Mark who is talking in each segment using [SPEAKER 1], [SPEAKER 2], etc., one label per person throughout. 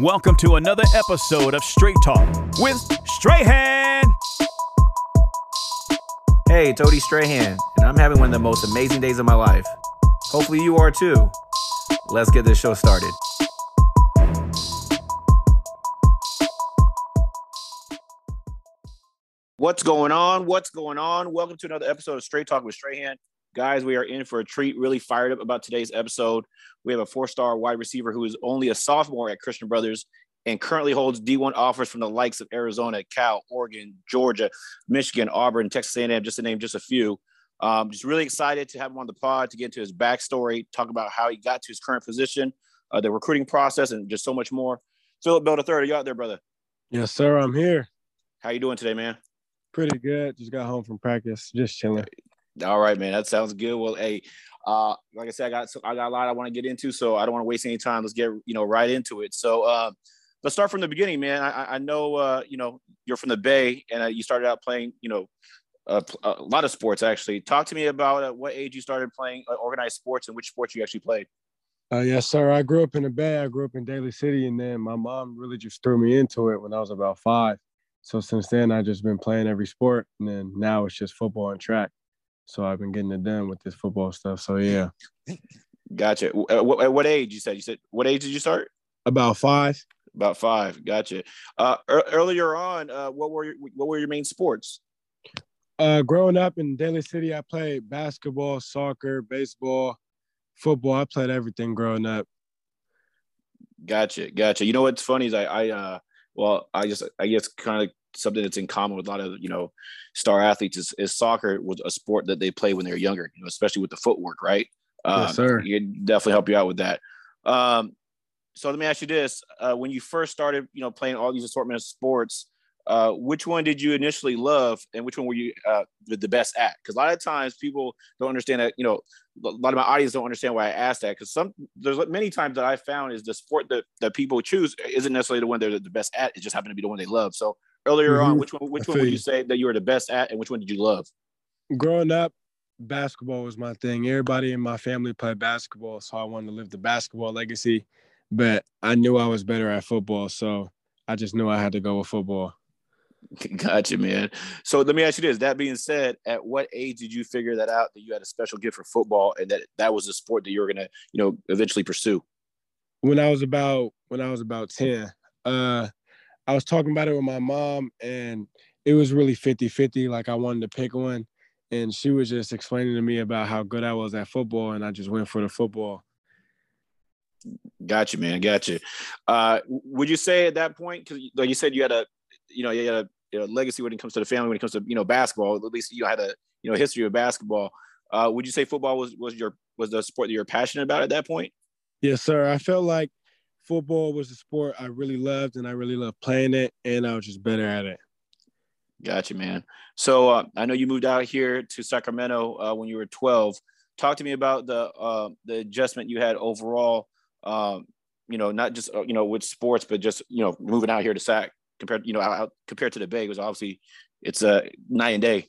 [SPEAKER 1] Welcome to another episode of Straight Talk with Strahan.
[SPEAKER 2] Hey, Tody Strahan, and I'm having one of the most amazing days of my life. Hopefully, you are too. Let's get this show started.
[SPEAKER 3] What's going on? What's going on? Welcome to another episode of Straight Talk with Strahan. Guys, we are in for a treat. Really fired up about today's episode. We have a four star wide receiver who is only a sophomore at Christian Brothers and currently holds D1 offers from the likes of Arizona, Cal, Oregon, Georgia, Michigan, Auburn, Texas A&M, just to name just a few. Um, just really excited to have him on the pod to get into his backstory, talk about how he got to his current position, uh, the recruiting process, and just so much more. Philip Bell III, are you out there, brother?
[SPEAKER 4] Yes, sir. I'm here.
[SPEAKER 3] How you doing today, man?
[SPEAKER 4] Pretty good. Just got home from practice. Just chilling.
[SPEAKER 3] All right, man. That sounds good. Well, hey, uh, like I said, I got I got a lot I want to get into, so I don't want to waste any time. Let's get you know right into it. So uh, let's start from the beginning, man. I, I know uh, you know you're from the Bay, and uh, you started out playing you know a, a lot of sports. Actually, talk to me about uh, what age you started playing uh, organized sports and which sports you actually played.
[SPEAKER 4] Uh, yes, sir. I grew up in the Bay. I grew up in Daly City, and then my mom really just threw me into it when I was about five. So since then, I've just been playing every sport, and then now it's just football and track. So I've been getting it done with this football stuff. So yeah.
[SPEAKER 3] Gotcha. At what, at what age you said? You said what age did you start?
[SPEAKER 4] About five.
[SPEAKER 3] About five. Gotcha. Uh, er, earlier on, uh, what were your, what were your main sports?
[SPEAKER 4] Uh, growing up in Daly City, I played basketball, soccer, baseball, football. I played everything growing up.
[SPEAKER 3] Gotcha. Gotcha. You know what's funny is I, I uh, well, I just, I guess kind of something that's in common with a lot of you know star athletes is, is soccer was a sport that they play when they're younger you know especially with the footwork right?
[SPEAKER 4] Um, yes, sir.
[SPEAKER 3] it definitely help you out with that. Um, so let me ask you this uh, when you first started you know playing all these assortment of sports uh, which one did you initially love and which one were you uh, the, the best at? Because a lot of times people don't understand that you know a lot of my audience don't understand why i asked that because some there's many times that i found is the sport that, that people choose isn't necessarily the one they're the best at it just happened to be the one they love. So earlier mm-hmm. on, which one which one would you say that you were the best at, and which one did you love?
[SPEAKER 4] Growing up, basketball was my thing. Everybody in my family played basketball, so I wanted to live the basketball legacy. But I knew I was better at football, so I just knew I had to go with football.
[SPEAKER 3] Gotcha, man. So let me ask you this. That being said, at what age did you figure that out that you had a special gift for football and that that was a sport that you were gonna, you know, eventually pursue?
[SPEAKER 4] When I was about when I was about 10. Uh I was talking about it with my mom and it was really 50-50. Like I wanted to pick one. And she was just explaining to me about how good I was at football, and I just went for the football.
[SPEAKER 3] Gotcha, man. Gotcha. Uh, would you say at that point, because like you said, you had a, you know, you had a you know, legacy when it comes to the family, when it comes to you know basketball. At least you had a you know history of basketball. Uh, would you say football was was your was the sport that you're passionate about at that point?
[SPEAKER 4] Yes, sir. I felt like football was a sport I really loved and I really loved playing it and I was just better at it.
[SPEAKER 3] Gotcha, man. So uh, I know you moved out here to Sacramento uh, when you were 12. Talk to me about the uh, the adjustment you had overall. Um, you know, not just uh, you know with sports, but just you know moving out here to Sac compared you know out, compared to the Bay was obviously it's a night and day.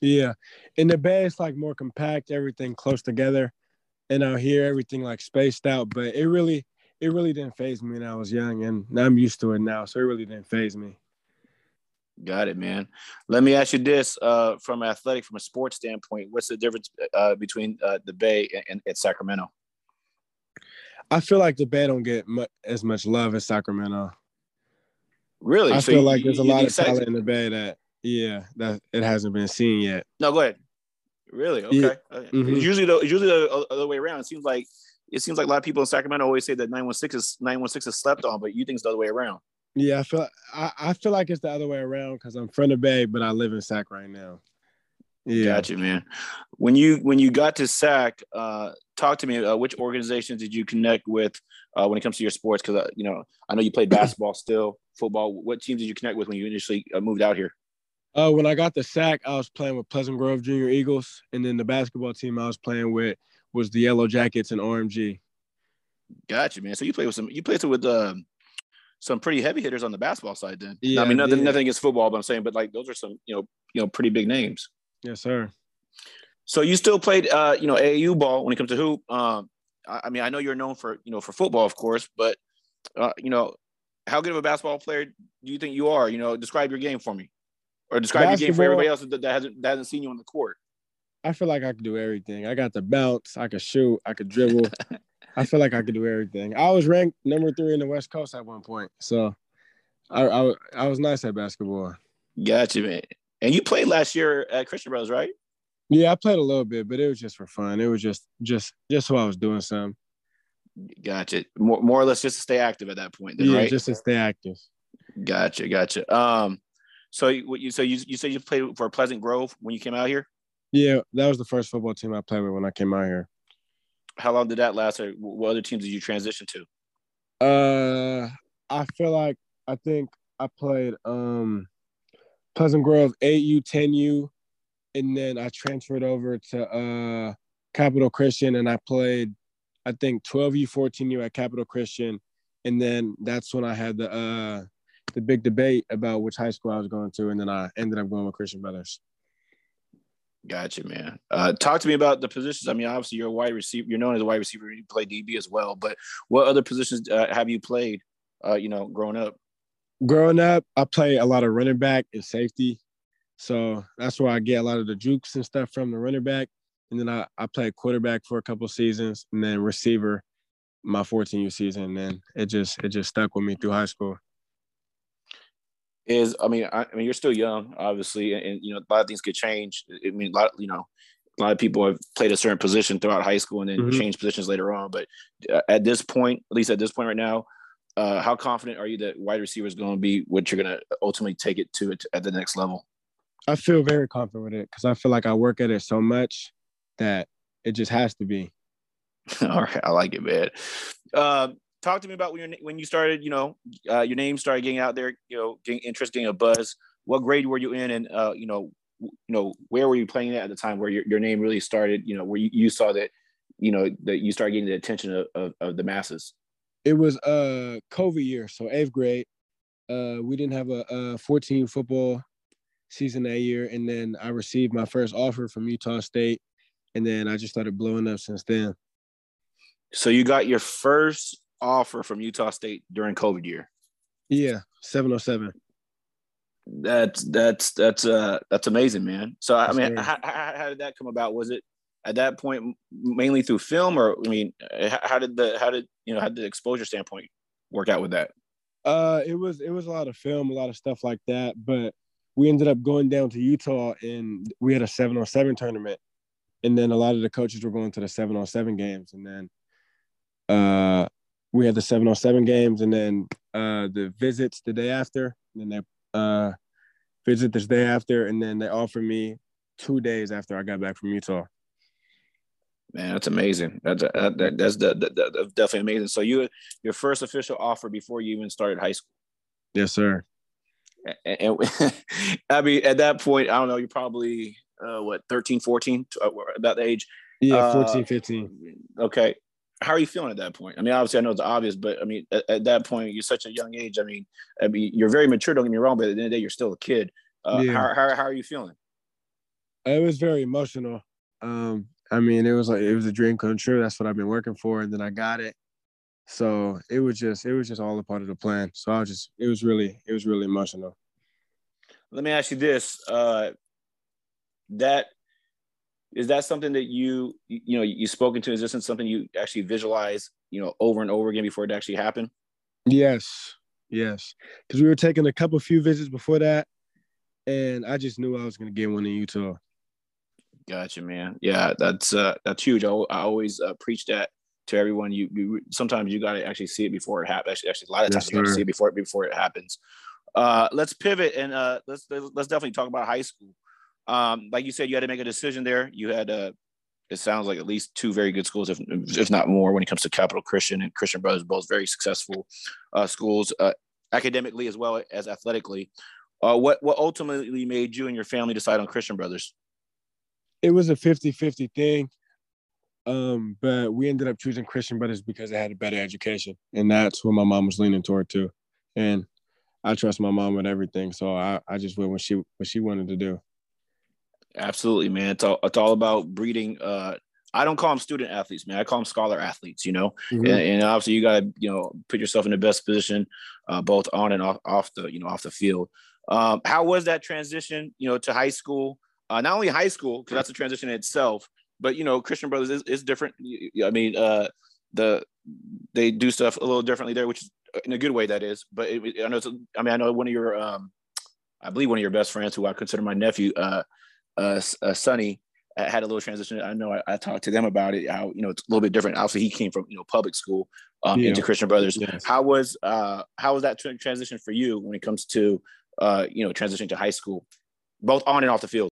[SPEAKER 4] Yeah, in the Bay it's like more compact, everything close together, and out here everything like spaced out. But it really it really didn't faze me when I was young, and I'm used to it now, so it really didn't faze me.
[SPEAKER 3] Got it, man. Let me ask you this: uh, from athletic, from a sports standpoint, what's the difference uh, between uh, the Bay and, and, Sacramento?
[SPEAKER 4] I feel like the Bay don't get much, as much love as Sacramento.
[SPEAKER 3] Really?
[SPEAKER 4] I so feel you, like there's a lot of talent in the Bay that, yeah, that it hasn't been seen yet.
[SPEAKER 3] No, go ahead. Really? Okay. Yeah. Uh, mm-hmm. Usually, the usually the other way around. It seems like it seems like a lot of people in Sacramento always say that 916 is 916 is slept on, but you think it's the other way around.
[SPEAKER 4] Yeah, I feel I, I feel like it's the other way around because I'm from the Bay, but I live in Sac right now.
[SPEAKER 3] Yeah, gotcha, man. When you when you got to Sac, uh, talk to me. Uh, which organizations did you connect with uh, when it comes to your sports? Because uh, you know, I know you played basketball, still football. What teams did you connect with when you initially uh, moved out here?
[SPEAKER 4] Uh, when I got the Sac, I was playing with Pleasant Grove Junior Eagles, and then the basketball team I was playing with was the Yellow Jackets and RMG.
[SPEAKER 3] Gotcha, man. So you play with some you played with um, some pretty heavy hitters on the basketball side then. Yeah, I mean nothing, nothing against football, but I'm saying, but like those are some, you know, you know, pretty big names.
[SPEAKER 4] Yes, sir.
[SPEAKER 3] So you still played uh, you know, AAU ball when it comes to hoop. Um, I, I mean, I know you're known for, you know, for football, of course, but uh, you know, how good of a basketball player do you think you are? You know, describe your game for me, or describe your game for everybody else that, that hasn't that hasn't seen you on the court.
[SPEAKER 4] I feel like I could do everything. I got the bounce. I could shoot. I could dribble. I feel like I could do everything. I was ranked number three in the West Coast at one point, so I I, I was nice at basketball.
[SPEAKER 3] Gotcha, man. And you played last year at Christian Brothers, right?
[SPEAKER 4] Yeah, I played a little bit, but it was just for fun. It was just just just so I was doing something.
[SPEAKER 3] Gotcha. More, more or less just to stay active at that point, then,
[SPEAKER 4] yeah,
[SPEAKER 3] right?
[SPEAKER 4] just to stay active.
[SPEAKER 3] Gotcha, gotcha. Um, so what you so you you said you played for Pleasant Grove when you came out here?
[SPEAKER 4] Yeah, that was the first football team I played with when I came out here.
[SPEAKER 3] How long did that last? Or what other teams did you transition
[SPEAKER 4] to? Uh, I feel like I think I played um Pleasant Grove 8U, 10U, and then I transferred over to uh Capital Christian and I played I think 12U, 14U at Capital Christian. And then that's when I had the uh the big debate about which high school I was going to, and then I ended up going with Christian Brothers.
[SPEAKER 3] Gotcha, man. Uh, talk to me about the positions. I mean, obviously, you're a wide receiver. You're known as a wide receiver. You play DB as well. But what other positions uh, have you played? Uh, you know, growing up.
[SPEAKER 4] Growing up, I play a lot of running back and safety. So that's where I get a lot of the jukes and stuff from the running back. And then I, I played quarterback for a couple seasons and then receiver my 14U season. And then it just it just stuck with me through high school
[SPEAKER 3] is I mean I, I, mean you're still young obviously and, and, you know a lot of things could change. I mean a lot you know a lot of people have played a certain position throughout high school and then mm-hmm. changed positions later on but uh, at this point at least at this point right now uh, how confident are you that wide receiver is going to be what you're going to ultimately take it to at the next level?
[SPEAKER 4] I feel very confident with it because I feel like I work at it so much that it just has to be.
[SPEAKER 3] All right I like it man. Uh, talk to me about when you when you started. You know, uh, your name started getting out there. You know, getting interest, getting a buzz. What grade were you in, and uh, you know, you know, where were you playing at at the time where your, your name really started? You know, where you, you saw that, you know, that you started getting the attention of, of, of the masses.
[SPEAKER 4] It was uh COVID year, so eighth grade. Uh, we didn't have a, a 14 football season that year, and then I received my first offer from Utah State, and then I just started blowing up since then.
[SPEAKER 3] So you got your first offer from Utah State during COVID year.
[SPEAKER 4] Yeah, 707.
[SPEAKER 3] That's that's that's uh that's amazing, man. So I mean, how, how, how, did that come about? Was it at that point mainly through film, or I mean, how did the how did you know how did the exposure standpoint work out with that?
[SPEAKER 4] Uh, it was it was a lot of film, a lot of stuff like that. But we ended up going down to Utah, and we had a seven on seven tournament, and then a lot of the coaches were going to the seven on seven games, and then uh we had the seven on seven games and then uh, the visits the day after. And then they uh, visit this day after, and then they offered me two days after I got back from Utah.
[SPEAKER 3] Man, that's amazing. That's that, that's that, that, that's definitely amazing. So you your first official offer before you even started high school.
[SPEAKER 4] Yes, sir.
[SPEAKER 3] And, and I mean, at that point, I don't know. You're probably uh, what 13, 14, uh, about the age.
[SPEAKER 4] Yeah, 14, uh, 15.
[SPEAKER 3] Okay how are you feeling at that point? I mean, obviously, I know it's obvious, but I mean, at, at, that point, you're such a young age. I mean, I mean, you're very mature. Don't get me wrong, but at the end of the day, you're still a kid. Uh, yeah. how, how, how are you feeling?
[SPEAKER 4] It was very emotional. Um, I mean, it was like it was a dream come true. That's what I've been working for, and then I got it. So it was just it was just all a part of the plan. So I was just it was really it was really emotional.
[SPEAKER 3] Let me ask you this: uh, that is that something that you you know you spoken to is this something you actually visualize you know over and over again before it actually happened?
[SPEAKER 4] Yes yes. Because we were taking a couple few visits before that and i just knew i was going to get one in utah.
[SPEAKER 3] Gotcha man. Yeah that's uh that's huge. I, I always uh, preach that to everyone. You, you sometimes you got to actually see it before it happens actually, actually a lot of times yes, you got to see it before before it happens. Uh let's pivot and uh let's let's definitely talk about high school um, like you said, you had to make a decision there. You had uh, it sounds like at least two very good schools, if if not more, when it comes to Capital Christian and Christian Brothers, both very successful uh, schools, uh, academically as well as athletically. Uh, what what ultimately made you and your family decide on Christian Brothers?
[SPEAKER 4] It was a 50-50 thing. Um, but we ended up choosing Christian Brothers because they had a better education. And that's what my mom was leaning toward too. And I trust my mom with everything. So I, I just went what she what she wanted to do.
[SPEAKER 3] Absolutely, man. It's all it's all about breeding. Uh, I don't call them student athletes, man. I call them scholar athletes. You know, mm-hmm. and, and, obviously you got to you know put yourself in the best position uh, both on and off, off the you know off the field. Um, how was that transition, you know, to high school? Uh, not only high school because that's a transition in itself, but you know, Christian Brothers is, is different. I mean, uh, the they do stuff a little differently there, which is in a good way. That is, but it, I know. I mean, I know one of your, um, I believe one of your best friends, who I consider my nephew, uh, uh, uh Sonny, had a little transition. I know I, I, talked to them about it. How you know it's a little bit different. Obviously, he came from you know public school um, yeah. into Christian Brothers. Yes. How was uh, how was that transition for you when it comes to uh, you know transitioning to high school, both on and off the field?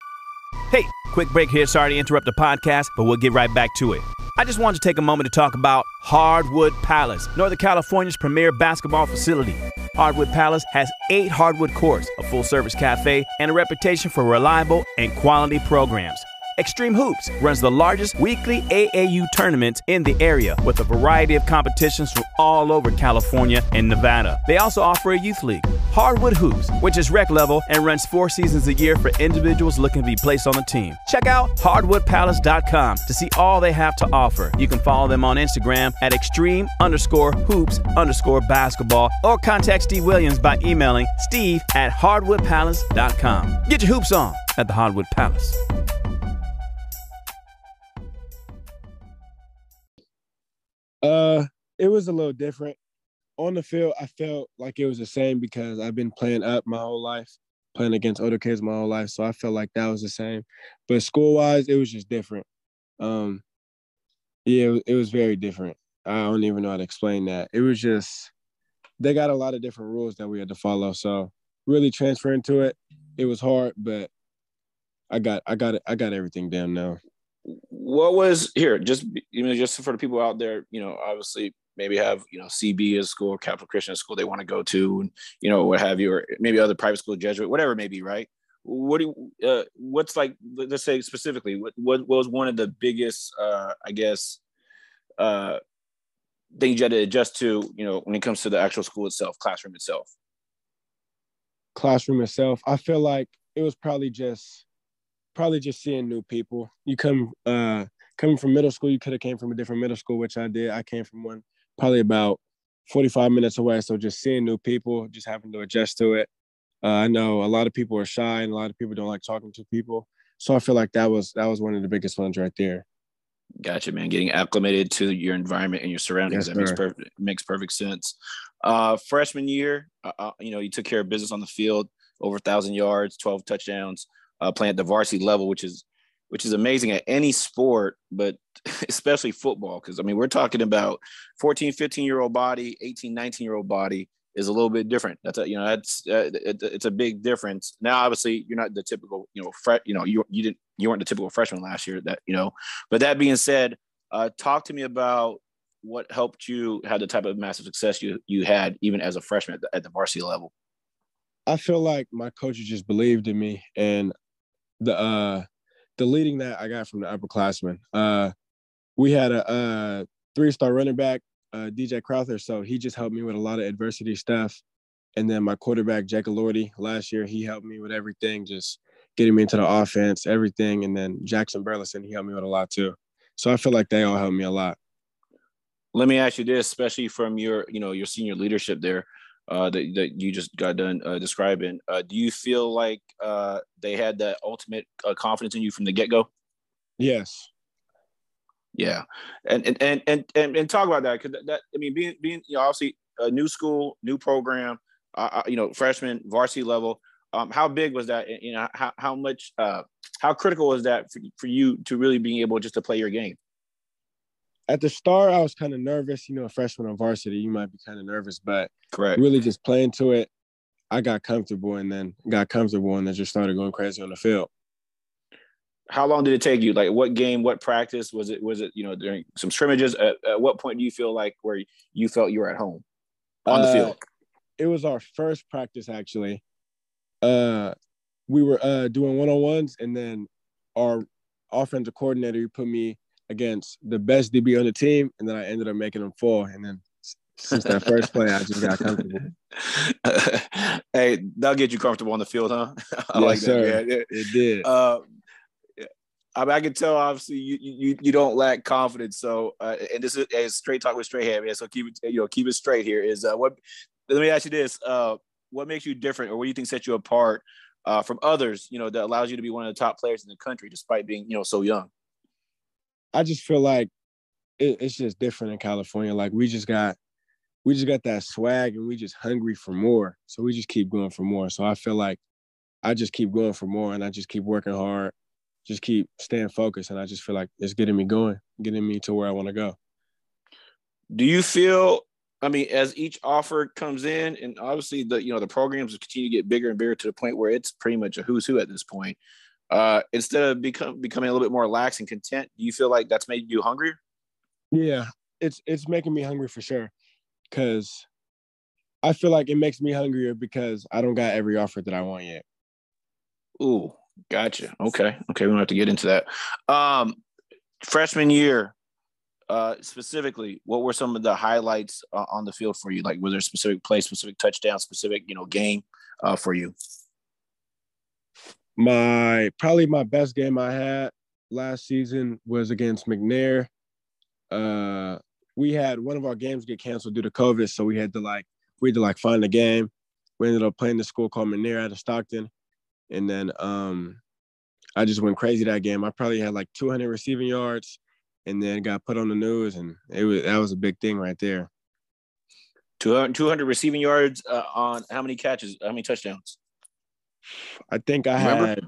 [SPEAKER 1] Hey, quick break here. Sorry to interrupt the podcast, but we'll get right back to it. I just wanted to take a moment to talk about Hardwood Palace, Northern California's premier basketball facility. Hardwood Palace has eight hardwood courts, a full service cafe, and a reputation for reliable and quality programs. Extreme Hoops runs the largest weekly AAU tournament in the area with a variety of competitions from all over California and Nevada. They also offer a youth league, Hardwood Hoops, which is rec level and runs four seasons a year for individuals looking to be placed on the team. Check out hardwoodpalace.com to see all they have to offer. You can follow them on Instagram at extreme underscore hoops underscore basketball or contact Steve Williams by emailing steve at hardwoodpalace.com. Get your hoops on at the Hardwood Palace.
[SPEAKER 4] It was a little different. On the field, I felt like it was the same because I've been playing up my whole life, playing against older kids my whole life. So I felt like that was the same. But school wise, it was just different. Um, yeah, it, was very different. I don't even know how to explain that. It was just they got a lot of different rules that we had to follow. So really transferring to it, it was hard, but I got I got I got everything down now
[SPEAKER 3] what was here just you know just for the people out there you know obviously maybe have you know cb as school capital christian school they want to go to and you know what have you or maybe other private school jesuit whatever it may be right what do you, uh, what's like let's say specifically what, what was one of the biggest uh i guess uh things you had to adjust to you know when it comes to the actual school itself classroom itself
[SPEAKER 4] classroom itself i feel like it was probably just probably just seeing new people. You come uh coming from middle school, you could have came from a different middle school, which I did. I came from one probably about 45 minutes away. So just seeing new people, just having to adjust to it. Uh, I know a lot of people are shy and a lot of people don't like talking to people. So I feel like that was that was one of the biggest ones right there.
[SPEAKER 3] Gotcha, man. Getting acclimated to your environment and your surroundings. Yes, that makes perfect makes perfect sense. Uh, freshman year, uh, uh, you know, you took care of business on the field, over a thousand yards, 12 touchdowns uh, playing at the varsity level, which is which is amazing at any sport, but especially football. Because I mean, we're talking about 14, 15 year old body, 18, 19 year old body is a little bit different. That's a, you know, that's uh, it, it's a big difference. Now, obviously, you're not the typical, you know, you know, you you didn't you weren't the typical freshman last year. That you know, but that being said, uh, talk to me about what helped you have the type of massive success you you had even as a freshman at the, at the varsity level.
[SPEAKER 4] I feel like my coaches just believed in me, and the uh the leading that I got from the upperclassmen. Uh we had a, a three-star running back, uh, DJ Crowther, so he just helped me with a lot of adversity stuff. And then my quarterback, Jacob Lordy, last year, he helped me with everything, just getting me into the offense, everything. And then Jackson Burleson, he helped me with a lot too. So I feel like they all helped me a lot.
[SPEAKER 3] Let me ask you this, especially from your, you know, your senior leadership there uh, that, that you just got done uh, describing. Uh, do you feel like uh, they had that ultimate uh, confidence in you from the get go?
[SPEAKER 4] Yes.
[SPEAKER 3] Yeah, and and and and, and talk about that because that, that, I mean being being you know, obviously a new school, new program, uh, you know freshman varsity level. Um, how big was that? You know how how much how critical was that for, for you to really being able just to play your game?
[SPEAKER 4] At the start, I was kind of nervous. You know, a freshman on varsity, you might be kind of nervous, but
[SPEAKER 3] correct.
[SPEAKER 4] Really, just playing to it, I got comfortable, and then got comfortable, and then just started going crazy on the field.
[SPEAKER 3] How long did it take you? Like, what game? What practice was it? Was it you know during some scrimmages? At, at what point do you feel like where you felt you were at home on the uh, field?
[SPEAKER 4] It was our first practice actually. Uh, we were uh doing one on ones, and then our offensive coordinator put me against the best DB on the team, and then I ended up making them fall. And then since that first play, I just got comfortable.
[SPEAKER 3] hey, that'll get you comfortable on the field, huh?
[SPEAKER 4] I yes, like that. Sir. Yeah, it, it did.
[SPEAKER 3] Uh, I, mean, I can tell obviously you you you don't lack confidence. So uh, and this is a straight talk with Strahan, man. So keep it you know keep it straight here. Is uh, what let me ask you this: uh, What makes you different, or what do you think sets you apart uh, from others? You know, that allows you to be one of the top players in the country, despite being you know so young.
[SPEAKER 4] I just feel like it, it's just different in California. Like we just got we just got that swag and we just hungry for more. So we just keep going for more. So I feel like I just keep going for more and I just keep working hard, just keep staying focused. And I just feel like it's getting me going, getting me to where I want to go.
[SPEAKER 3] Do you feel I mean, as each offer comes in, and obviously the you know the programs continue to get bigger and bigger to the point where it's pretty much a who's who at this point. Uh, instead of become becoming a little bit more lax and content, do you feel like that's made you hungrier?
[SPEAKER 4] Yeah, it's it's making me hungry for sure because I feel like it makes me hungrier because I don't got every offer that I want yet.
[SPEAKER 3] Ooh, gotcha. Okay, okay, we don't have to get into that. Um, freshman year, uh, specifically, what were some of the highlights uh, on the field for you? Like, was there a specific play, specific touchdown, specific you know game uh, for you?
[SPEAKER 4] My probably my best game I had last season was against McNair. Uh, we had one of our games get canceled due to COVID, so we had to like we had to like find a game. We ended up playing the school called McNair out of Stockton, and then um, I just went crazy that game. I probably had like 200 receiving yards, and then got put on the news, and it was that was a big thing right there.
[SPEAKER 3] 200, 200 receiving yards uh, on how many catches? How many touchdowns?
[SPEAKER 4] I think I Remember? had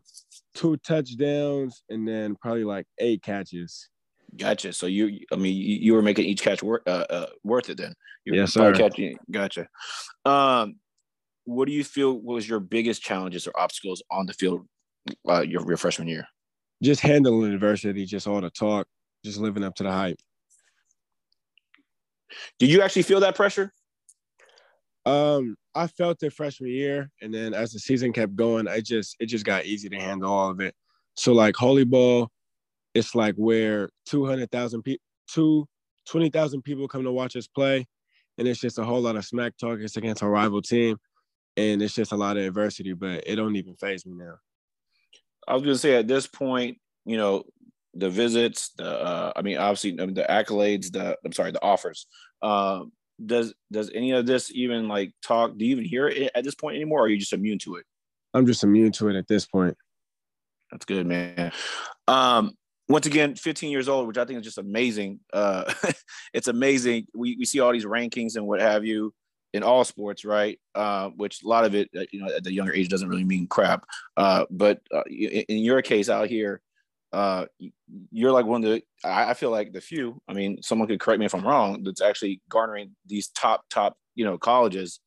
[SPEAKER 4] two touchdowns and then probably like eight catches.
[SPEAKER 3] Gotcha. So you, I mean, you, you were making each catch worth uh, uh, worth it then.
[SPEAKER 4] You yes, sir.
[SPEAKER 3] Catching. Gotcha. Um, what do you feel was your biggest challenges or obstacles on the field uh, your, your freshman year?
[SPEAKER 4] Just handling adversity, just all the talk, just living up to the hype.
[SPEAKER 3] Did you actually feel that pressure?
[SPEAKER 4] Um, I felt it freshman year, and then as the season kept going, I just it just got easy to handle all of it. So like Holy Bowl, it's like where 200,000 people, two, 20,000 people come to watch us play. And it's just a whole lot of smack talk. It's against our rival team. And it's just a lot of adversity, but it don't even faze me now.
[SPEAKER 3] I was to say at this point, you know, the visits, the, uh, I mean, obviously mean, the accolades, the, I'm sorry, the offers. Um, does, does any of this even like talk, do you even hear it at this point anymore? Or are you just immune to it?
[SPEAKER 4] I'm just immune to it at this point.
[SPEAKER 3] That's good, man. Um, once again, 15 years old, which I think is just amazing. Uh, it's amazing. We, we see all these rankings and what have you in all sports, right? Uh, which a lot of it, uh, you know, at the younger age doesn't really mean crap. Uh, but uh, in your case out here, uh, you're like one of the, I feel like the few, I mean, someone could correct me if I'm wrong, that's actually garnering these top, top, you know, colleges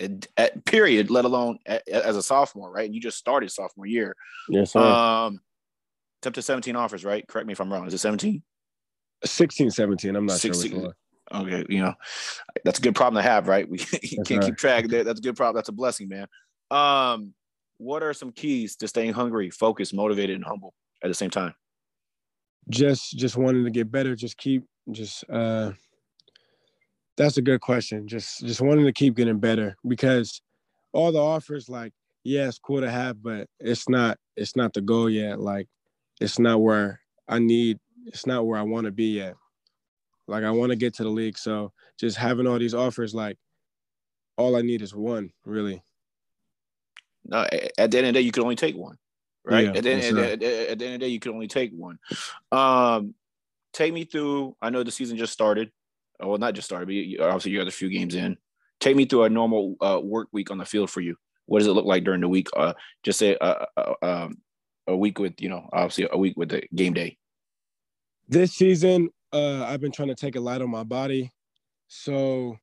[SPEAKER 3] at, at period, let alone at, as a sophomore, right? And you just started sophomore year.
[SPEAKER 4] Yes, sir. Um,
[SPEAKER 3] it's up to 17 offers, right? Correct me if I'm wrong. Is it 17?
[SPEAKER 4] 16, 17. I'm not 16. sure
[SPEAKER 3] Okay, you know, that's a good problem to have, right? We can't right. keep track. There, that's a good problem. That's a blessing, man. Um, what are some keys to staying hungry, focused, motivated, and humble at the same time?
[SPEAKER 4] Just, just wanting to get better. Just keep, just. uh That's a good question. Just, just wanting to keep getting better because all the offers, like, yeah, it's cool to have, but it's not, it's not the goal yet. Like, it's not where I need, it's not where I want to be yet. Like I want to get to the league. So just having all these offers, like all I need is one, really.
[SPEAKER 3] No, at the end of the day, you can only take one, right? Yeah, at, the end, at, at, at, the end of the day, you can only take one. Um, take me through. I know the season just started. Oh, well, not just started, but you, obviously you got a few games in. Take me through a normal uh, work week on the field for you. What does it look like during the week? Uh, just say uh, uh, um, a week with you know obviously a week with the game day
[SPEAKER 4] this season uh i've been trying to take a light on my body so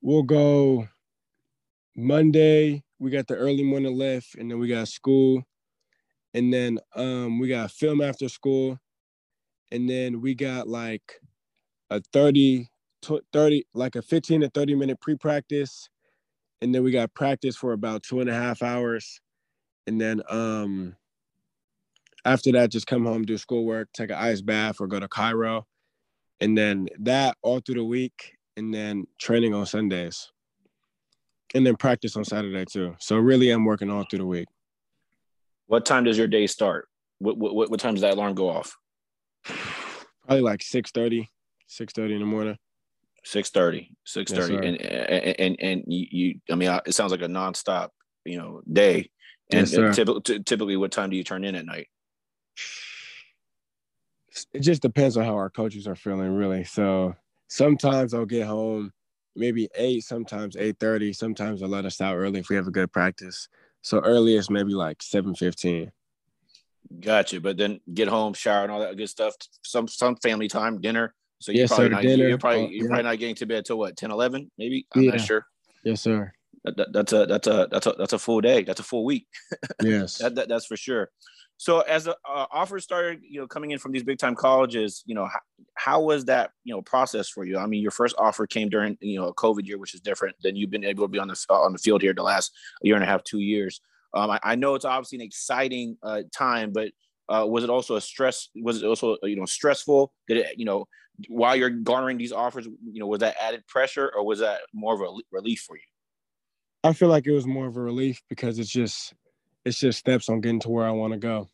[SPEAKER 4] we'll go monday we got the early morning lift and then we got school and then um we got film after school. And then we got like a 30 30 like a 15 to 30 minute pre-practice. And then we got practice for about two and a half hours. And then um after that just come home do schoolwork take an ice bath or go to chiro, and then that all through the week and then training on sundays. And then practice on saturday too. So really i'm working all through the week
[SPEAKER 3] what time does your day start what what, what time does that alarm go off
[SPEAKER 4] probably like 6 30 6 30 in the morning
[SPEAKER 3] Six thirty. Six thirty. Yes, and, and and and you, I mean, it sounds like a nonstop, you know, day. And, yes, and uh, typically, typically, what time do you turn in at night?
[SPEAKER 4] It just depends on how our coaches are feeling, really. So sometimes I'll get home maybe eight, sometimes eight thirty. Sometimes I'll let us out early if we have a good practice. So earliest maybe like seven fifteen.
[SPEAKER 3] Gotcha. But then get home, shower, and all that good stuff. Some some family time, dinner. So you're yes, probably sir, not, dinner. you're probably uh, you're yeah. probably not getting to bed till what 10, 11, maybe. I'm yeah. not sure.
[SPEAKER 4] Yes, sir.
[SPEAKER 3] That, that, that's a that's a that's a that's a full day. That's a full week.
[SPEAKER 4] Yes,
[SPEAKER 3] that, that, that's for sure. So as the uh, offers started, you know, coming in from these big time colleges, you know, how, how, was that, you know, process for you? I mean, your first offer came during, you know, a COVID year, which is different than you've been able to be on the on the field here the last year and a half, two years. Um, I, I, know it's obviously an exciting uh, time, but uh, was it also a stress? Was it also you know stressful? Did it you know while you're garnering these offers, you know, was that added pressure or was that more of a relief for you?
[SPEAKER 4] I feel like it was more of a relief because it's just it's just steps on getting to where I want to go.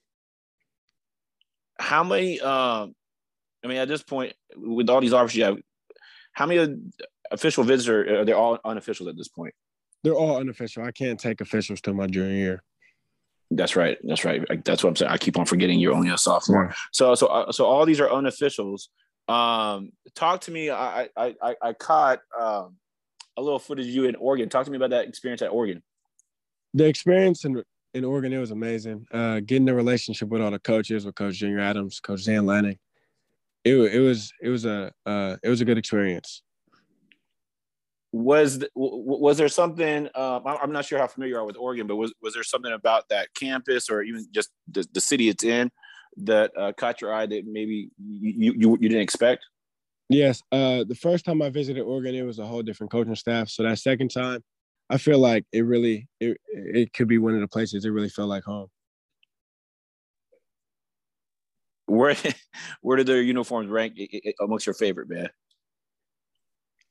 [SPEAKER 3] How many? Um, I mean, at this point, with all these offers you have, how many official visits are, are they all unofficial at this point?
[SPEAKER 4] They're all unofficial. I can't take officials till my junior year.
[SPEAKER 3] That's right. That's right. That's what I'm saying. I keep on forgetting you're only a sophomore. Yeah. So, so, uh, so all these are unofficials. Um, talk to me. I, I, I, I caught um, a little footage of you in Oregon. Talk to me about that experience at Oregon.
[SPEAKER 4] The experience in in Oregon, it was amazing. Uh, getting the relationship with all the coaches, with Coach Junior Adams, Coach Dan Lanning. It, it was it was a uh, it was a good experience
[SPEAKER 3] was the, was there something uh, i'm not sure how familiar you are with oregon but was, was there something about that campus or even just the, the city it's in that uh, caught your eye that maybe you, you, you didn't expect
[SPEAKER 4] yes uh, the first time i visited oregon it was a whole different coaching staff so that second time i feel like it really it, it could be one of the places it really felt like home
[SPEAKER 3] where where did their uniforms rank amongst your favorite man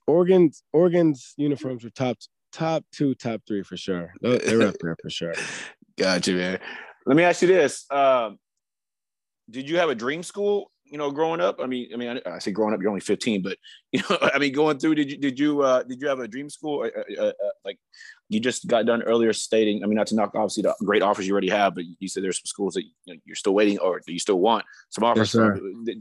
[SPEAKER 4] Oregon's Oregon's uniforms were top top two, top three for sure. They're up there for sure.
[SPEAKER 3] Gotcha, man. Let me ask you this: um, Did you have a dream school? You know, growing up. I mean, I mean, I, I say growing up, you're only 15, but you know, I mean, going through, did you did you uh, did you have a dream school? Uh, uh, uh, like, you just got done earlier stating. I mean, not to knock obviously the great offers you already have, but you said there's some schools that you are still waiting or do you still want some offers. Yes,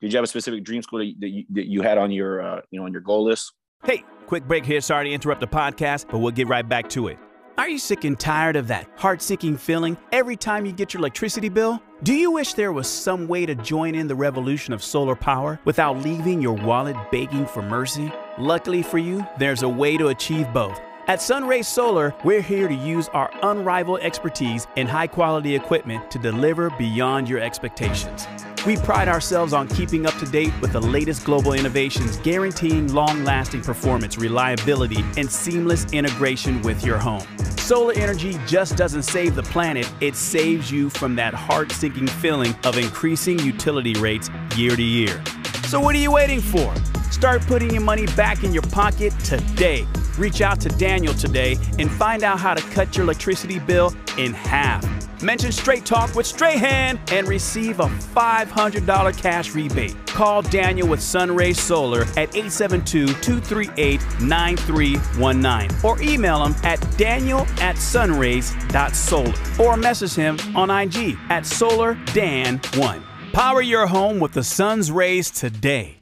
[SPEAKER 3] did you have a specific dream school that you, that you, had on your uh, you know on your goal list?
[SPEAKER 1] Hey, quick break here. Sorry to interrupt the podcast, but we'll get right back to it. Are you sick and tired of that heart-sinking feeling every time you get your electricity bill? Do you wish there was some way to join in the revolution of solar power without leaving your wallet begging for mercy? Luckily for you, there's a way to achieve both. At Sunray Solar, we're here to use our unrivaled expertise and high quality equipment to deliver beyond your expectations. We pride ourselves on keeping up to date with the latest global innovations, guaranteeing long lasting performance, reliability, and seamless integration with your home. Solar energy just doesn't save the planet, it saves you from that heart sinking feeling of increasing utility rates year to year. So, what are you waiting for? Start putting your money back in your pocket today. Reach out to Daniel today and find out how to cut your electricity bill in half. Mention Straight Talk with Strahan and receive a $500 cash rebate. Call Daniel with Sunray Solar at 872-238-9319 or email him at daniel at sunrays.solar or message him on IG at SolarDan1. Power your home with the sun's rays today.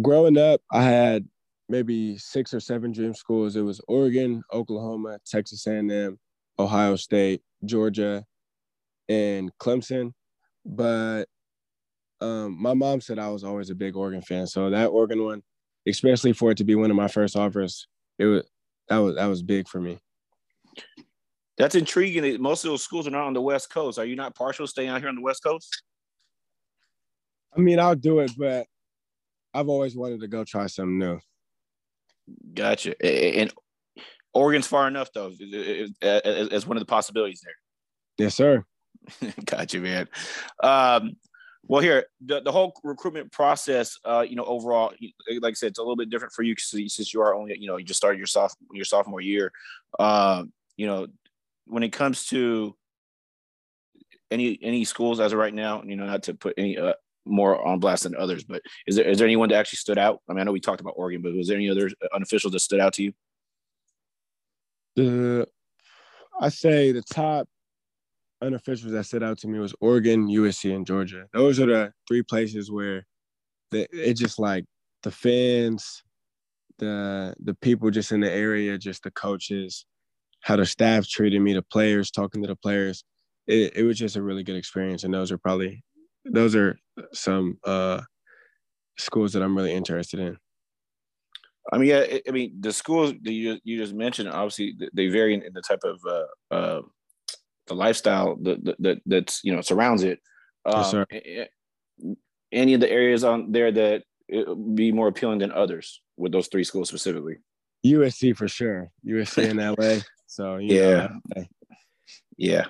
[SPEAKER 4] Growing up, I had maybe six or seven dream schools. It was Oregon, Oklahoma, Texas A&M, Ohio State, Georgia, and Clemson. But um, my mom said I was always a big Oregon fan, so that Oregon one, especially for it to be one of my first offers, it was that was that was big for me.
[SPEAKER 3] That's intriguing. Most of those schools are not on the West Coast. Are you not partial staying out here on the West Coast?
[SPEAKER 4] I mean, I'll do it, but I've always wanted to go try something new.
[SPEAKER 3] Gotcha. And Oregon's far enough though, as one of the possibilities there.
[SPEAKER 4] Yes, sir.
[SPEAKER 3] gotcha, man. Um, well, here the, the whole recruitment process, uh, you know, overall, like I said, it's a little bit different for you since you are only, you know, you just started your soft your sophomore year. Um, you know, when it comes to any any schools as of right now, you know, not to put any uh, more on blast than others. But is there is there anyone that actually stood out? I mean, I know we talked about Oregon, but was there any other unofficial that stood out to you?
[SPEAKER 4] The I say the top unofficials that stood out to me was Oregon, USC, and Georgia. Those are the three places where the, it just like the fans, the the people just in the area, just the coaches, how the staff treated me, the players, talking to the players. It, it was just a really good experience, and those are probably those are some uh, schools that I'm really interested in.
[SPEAKER 3] I mean, yeah, I mean the schools that you you just mentioned, obviously they vary in the type of uh, uh, the lifestyle that, that that's you know surrounds it. Um, yes, any of the areas on there that be more appealing than others with those three schools specifically?
[SPEAKER 4] USC for sure. USC in LA. So
[SPEAKER 3] yeah. Know, yeah,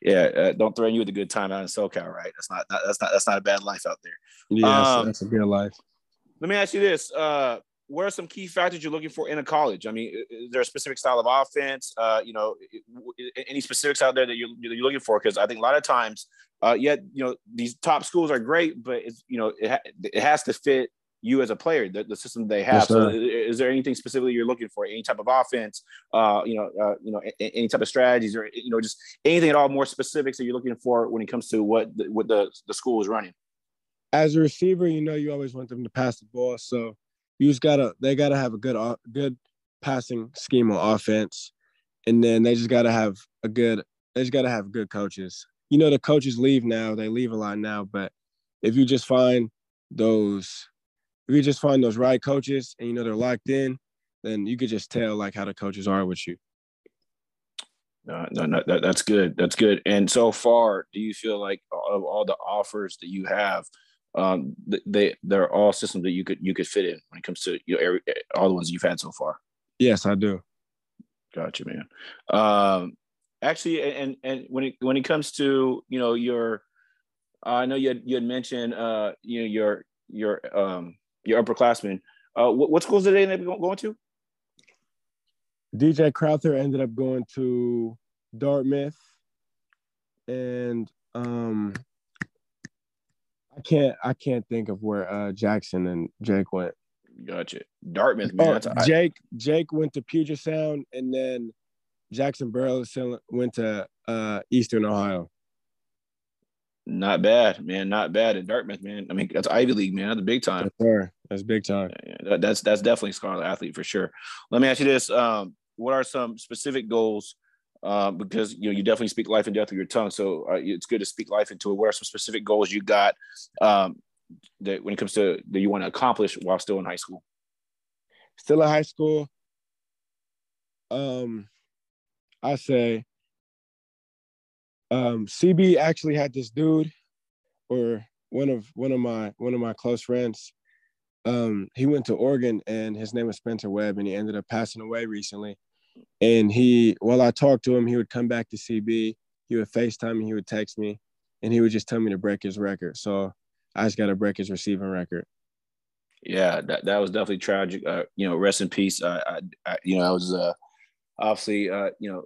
[SPEAKER 3] yeah. Uh, don't threaten you with a good time out in SoCal, right? That's not, not that's not that's not a bad life out there.
[SPEAKER 4] Yeah, um, that's a good life.
[SPEAKER 3] Let me ask you this: uh, What are some key factors you're looking for in a college? I mean, is there a specific style of offense? Uh, you know, any specifics out there that you're, you're looking for? Because I think a lot of times, uh, yet you know, these top schools are great, but it's you know, it, ha- it has to fit you as a player, the, the system they have. Yes, so, is there anything specifically you're looking for? Any type of offense? Uh, you know, uh, you know, a, any type of strategies, or you know, just anything at all more specifics that you're looking for when it comes to what the, what the the school is running.
[SPEAKER 4] As a receiver, you know, you always want them to pass the ball, so you just gotta they gotta have a good good passing scheme on offense, and then they just gotta have a good they just gotta have good coaches. You know, the coaches leave now; they leave a lot now, but if you just find those if you just find those right coaches and you know they're locked in, then you could just tell like how the coaches are with you.
[SPEAKER 3] No, no, no that, that's good. That's good. And so far, do you feel like of all the offers that you have, um, they they're all systems that you could you could fit in when it comes to you know every, all the ones you've had so far?
[SPEAKER 4] Yes, I do.
[SPEAKER 3] Gotcha, man. Um, actually, and and when it when it comes to you know your, I know you had you had mentioned uh you know your your um your upperclassmen. Uh, what, what schools did they end up going to?
[SPEAKER 4] DJ Crowther ended up going to Dartmouth, and um, I can't I can't think of where uh, Jackson and Jake went.
[SPEAKER 3] Gotcha. Dartmouth, man.
[SPEAKER 4] Oh, Jake Jake went to Puget Sound, and then Jackson Burleson went to uh, Eastern Ohio.
[SPEAKER 3] Not bad, man. Not bad in Dartmouth, man. I mean, that's Ivy League, man. That's big time.
[SPEAKER 4] Sure. That's big time.
[SPEAKER 3] That's that's definitely a scholar athlete for sure. Let me ask you this: um, What are some specific goals? Uh, because you know you definitely speak life and death with your tongue, so uh, it's good to speak life into it. What are some specific goals you got um, that when it comes to that you want to accomplish while still in high school?
[SPEAKER 4] Still in high school. Um, I say um, CB actually had this dude, or one of one of my one of my close friends. Um, he went to Oregon, and his name was Spencer Webb, and he ended up passing away recently. And he, while I talked to him, he would come back to CB. He would FaceTime me. He would text me, and he would just tell me to break his record. So I just got to break his receiving record.
[SPEAKER 3] Yeah, that, that was definitely tragic. Uh, you know, rest in peace. Uh, I, I, you know, I was uh, obviously, uh, you know,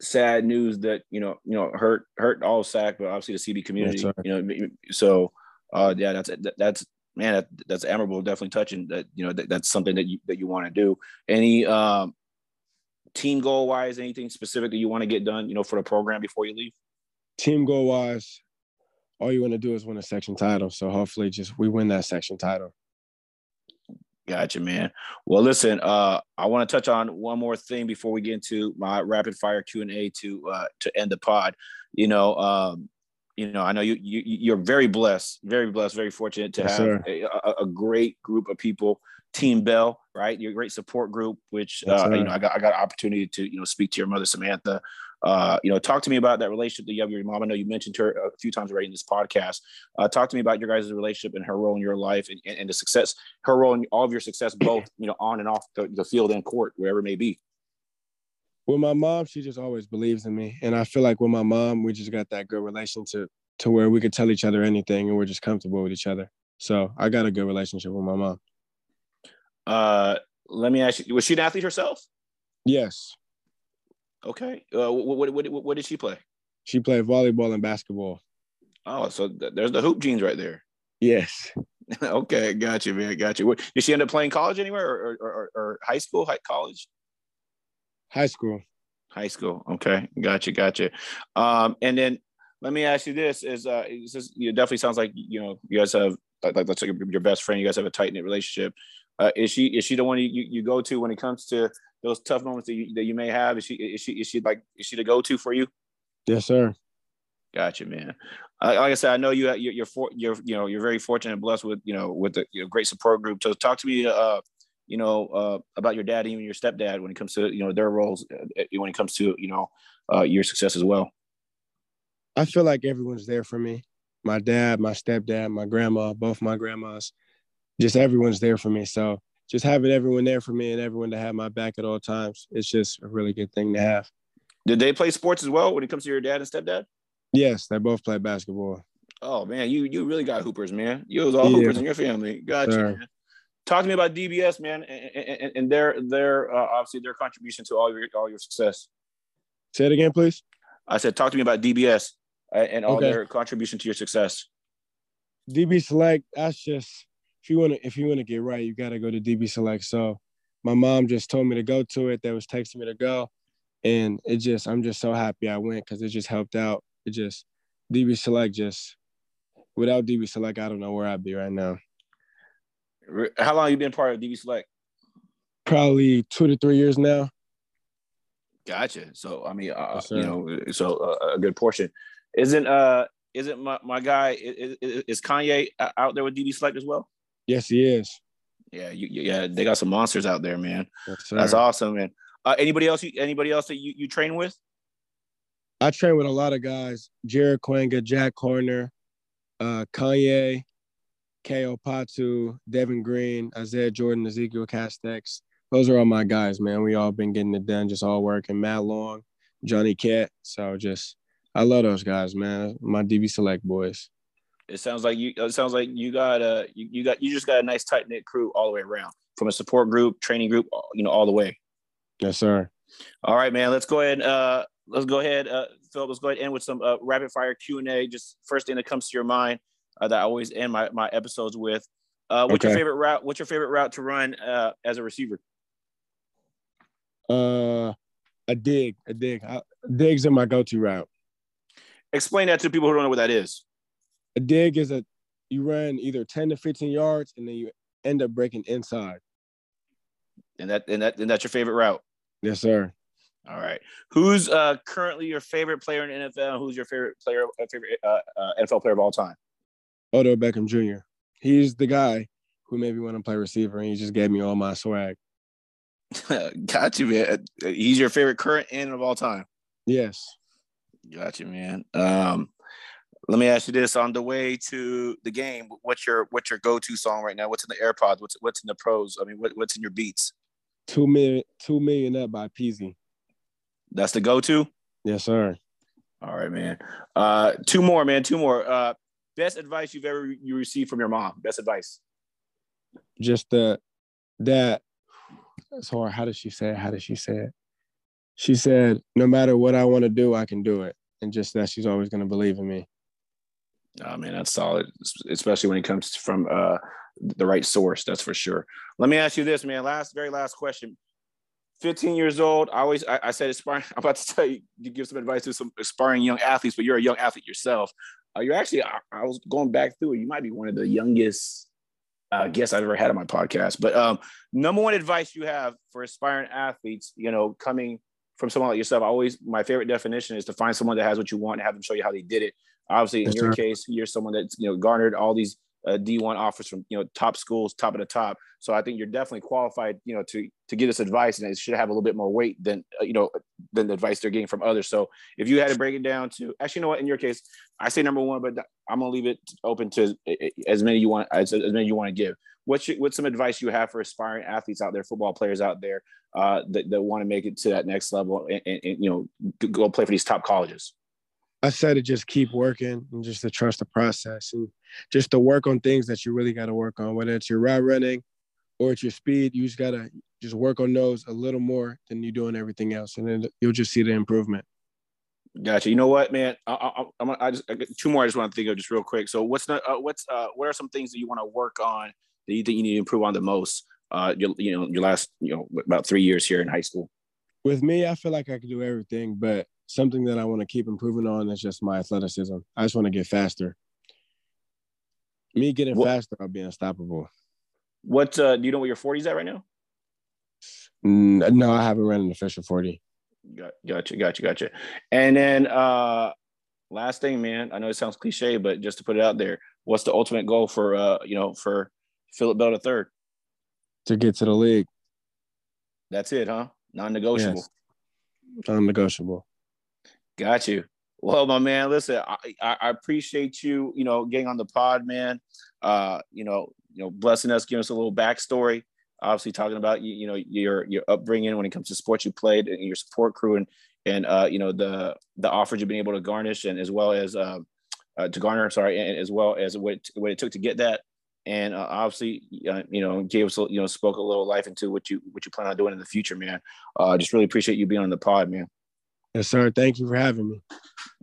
[SPEAKER 3] sad news that you know you know hurt hurt all SAC, but obviously the CB community. Right. You know, so uh, yeah, that's that's man, that, that's admirable. Definitely touching that. You know, that, that's something that you that you want to do. Any um, team goal wise, anything specific that you want to get done? You know, for the program before you leave.
[SPEAKER 4] Team goal wise, all you want to do is win a section title. So hopefully, just we win that section title.
[SPEAKER 3] Gotcha, man. Well, listen, uh, I want to touch on one more thing before we get into my rapid fire Q and A to uh, to end the pod. You know, um, you know, I know you, you you're very blessed, very blessed, very fortunate to yes, have a, a, great group of people. Team Bell, right? Your great support group, which uh, you know, I got I got opportunity to you know speak to your mother Samantha, uh, you know, talk to me about that relationship that you have with your mom. I know you mentioned her a few times already in this podcast. Uh, talk to me about your guys' relationship and her role in your life and, and, and, the success, her role in all of your success, both, you know, on and off the, the field and court, wherever it may be.
[SPEAKER 4] With my mom, she just always believes in me. And I feel like with my mom, we just got that good relationship to where we could tell each other anything and we're just comfortable with each other. So I got a good relationship with my mom.
[SPEAKER 3] Uh, let me ask you, was she an athlete herself?
[SPEAKER 4] Yes.
[SPEAKER 3] Okay. Uh, what, what, what, what did she play?
[SPEAKER 4] She played volleyball and basketball.
[SPEAKER 3] Oh, so th- there's the hoop genes right there.
[SPEAKER 4] Yes.
[SPEAKER 3] okay, got you, man. Got you. Did she end up playing college anywhere, or or, or, or high school, high college?
[SPEAKER 4] High school.
[SPEAKER 3] High school. Okay, got you, got you. Um, and then let me ask you this: Is uh, this, it definitely sounds like you know you guys have like, like that's like your best friend. You guys have a tight knit relationship. Uh, is she is she the one you, you go to when it comes to those tough moments that you, that you may have? Is she is she is she like is she the go to for you?
[SPEAKER 4] Yes, sir.
[SPEAKER 3] Gotcha, man. Uh, like I said, I know you you're you're, for, you're you know you're very fortunate and blessed with you know with the you know, great support group. So talk to me, uh, you know, uh, about your dad, even your stepdad, when it comes to you know their roles, uh, when it comes to you know uh, your success as well.
[SPEAKER 4] I feel like everyone's there for me. My dad, my stepdad, my grandma, both my grandmas, just everyone's there for me. So just having everyone there for me and everyone to have my back at all times, it's just a really good thing to have.
[SPEAKER 3] Did they play sports as well when it comes to your dad and stepdad?
[SPEAKER 4] Yes, they both play basketball.
[SPEAKER 3] Oh man, you you really got hoopers, man. You was all yeah. hoopers in your family. Gotcha. Sure. Talk to me about DBS, man, and, and, and their their uh, obviously their contribution to all your all your success.
[SPEAKER 4] Say it again, please.
[SPEAKER 3] I said, talk to me about DBS and all okay. their contribution to your success.
[SPEAKER 4] DB Select, that's just if you want to if you want to get right, you got to go to DB Select. So my mom just told me to go to it. That was texting me to go, and it just I'm just so happy I went because it just helped out. It just DB Select just without DB Select, I don't know where I'd be right now.
[SPEAKER 3] How long you been part of DB Select?
[SPEAKER 4] Probably two to three years now.
[SPEAKER 3] Gotcha. So I mean, uh, yes, you know, so uh, a good portion. Isn't uh isn't my, my guy is, is Kanye out there with DB Select as well?
[SPEAKER 4] Yes, he is.
[SPEAKER 3] Yeah, you, yeah, they got some monsters out there, man. Yes, That's awesome, man. Uh, anybody else? You, anybody else that you, you train with?
[SPEAKER 4] I train with a lot of guys: Jared Quanga, Jack Horner, uh, Kanye, Ko Patu, Devin Green, Isaiah Jordan, Ezekiel Castex. Those are all my guys, man. We all been getting it done, just all working. Matt Long, Johnny Cat. So just I love those guys, man. My DB Select boys.
[SPEAKER 3] It sounds like you. It sounds like you got a you, you got you just got a nice tight knit crew all the way around, from a support group, training group, you know, all the way.
[SPEAKER 4] Yes, sir.
[SPEAKER 3] All right, man. Let's go ahead. Uh, let's go ahead, uh, Phil. Let's go ahead and end with some uh, rapid fire Q and A. Just first thing that comes to your mind uh, that I always end my my episodes with. Uh, what's okay. your favorite route? What's your favorite route to run uh, as a receiver?
[SPEAKER 4] Uh, a dig, a dig. I, dig's in my go-to route.
[SPEAKER 3] Explain that to people who don't know what that is.
[SPEAKER 4] A dig is a you run either 10 to 15 yards and then you end up breaking inside.
[SPEAKER 3] And that and that and that's your favorite route.
[SPEAKER 4] Yes, sir.
[SPEAKER 3] All right. Who's uh, currently your favorite player in NFL? Who's your favorite player, uh, favorite uh, uh, NFL player of all time?
[SPEAKER 4] Odell Beckham Jr. He's the guy who made me want to play receiver, and he just gave me all my swag.
[SPEAKER 3] Got you, man. He's your favorite current and of all time.
[SPEAKER 4] Yes.
[SPEAKER 3] Got you, man. Um, let me ask you this: on the way to the game, what's your what's your go to song right now? What's in the AirPods? What's what's in the pros? I mean, what, what's in your beats?
[SPEAKER 4] Two million, two million up by Peezy.
[SPEAKER 3] That's the go to.
[SPEAKER 4] Yes, sir.
[SPEAKER 3] All right, man. Uh, two more, man. Two more. Uh, best advice you've ever you received from your mom. Best advice.
[SPEAKER 4] Just that that that's hard. How did she say it? How did she say it? She said, no matter what I want to do, I can do it. And just that she's always going to believe in me.
[SPEAKER 3] Oh man, that's solid, especially when it comes from uh, the right source. That's for sure. Let me ask you this, man. Last, very last question. 15 years old. I always, I, I said aspiring. I'm about to tell you, give some advice to some aspiring young athletes, but you're a young athlete yourself. Uh, you're actually, I, I, was going back through it. You might be one of the youngest uh, guests I've ever had on my podcast. But um, number one advice you have for aspiring athletes, you know, coming from someone like yourself, I always my favorite definition is to find someone that has what you want and have them show you how they did it. Obviously, in your case, you're someone that's you know garnered all these uh, D1 offers from you know top schools, top of the top. So I think you're definitely qualified, you know, to to give this advice, and it should have a little bit more weight than uh, you know than the advice they're getting from others. So if you had to break it down to, actually, you know what? In your case, I say number one, but I'm gonna leave it open to as many you want as, as many you want to give. What's your, what's some advice you have for aspiring athletes out there, football players out there uh, that, that want to make it to that next level and, and, and you know go play for these top colleges?
[SPEAKER 4] I said to just keep working and just to trust the process and just to work on things that you really got to work on, whether it's your route running or it's your speed. You just got to just work on those a little more than you're doing everything else. And then you'll just see the improvement.
[SPEAKER 3] Gotcha. You know what, man? I, I, I, I just I two more. I just want to think of just real quick. So, what's the uh, what's uh, what are some things that you want to work on that you think you need to improve on the most? Uh, your, you know, your last you know about three years here in high school.
[SPEAKER 4] With me, I feel like I can do everything, but something that I want to keep improving on is just my athleticism. I just want to get faster. Me getting what, faster, I'll be unstoppable.
[SPEAKER 3] What uh, do you know what your 40s at right now?
[SPEAKER 4] No, I haven't ran an official 40.
[SPEAKER 3] Got, gotcha, gotcha, gotcha. And then uh last thing, man. I know it sounds cliche, but just to put it out there, what's the ultimate goal for uh, you know, for Philip Bell the third?
[SPEAKER 4] To get to the league.
[SPEAKER 3] That's it, huh? Non-negotiable. Yes.
[SPEAKER 4] Non-negotiable.
[SPEAKER 3] Got you. Well, my man, listen, I, I, appreciate you, you know, getting on the pod, man. Uh, you know, you know, blessing us, giving us a little backstory obviously talking about you, you know your your upbringing when it comes to sports you played and your support crew and and uh, you know the the offers you've been able to garnish and as well as uh, uh, to garner sorry and as well as what what it took to get that and uh, obviously uh, you know gave us you know spoke a little life into what you what you plan on doing in the future man uh just really appreciate you being on the pod man
[SPEAKER 4] yes sir thank you for having me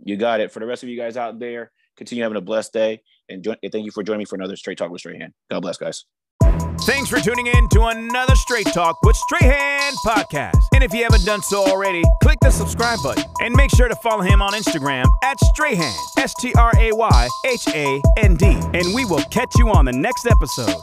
[SPEAKER 3] you got it for the rest of you guys out there continue having a blessed day and, jo- and thank you for joining me for another straight talk with Strahan. god bless guys
[SPEAKER 1] Thanks for tuning in to another Straight Talk with Strahan podcast. And if you haven't done so already, click the subscribe button and make sure to follow him on Instagram at Strahan, S T R A Y H A N D. And we will catch you on the next episode.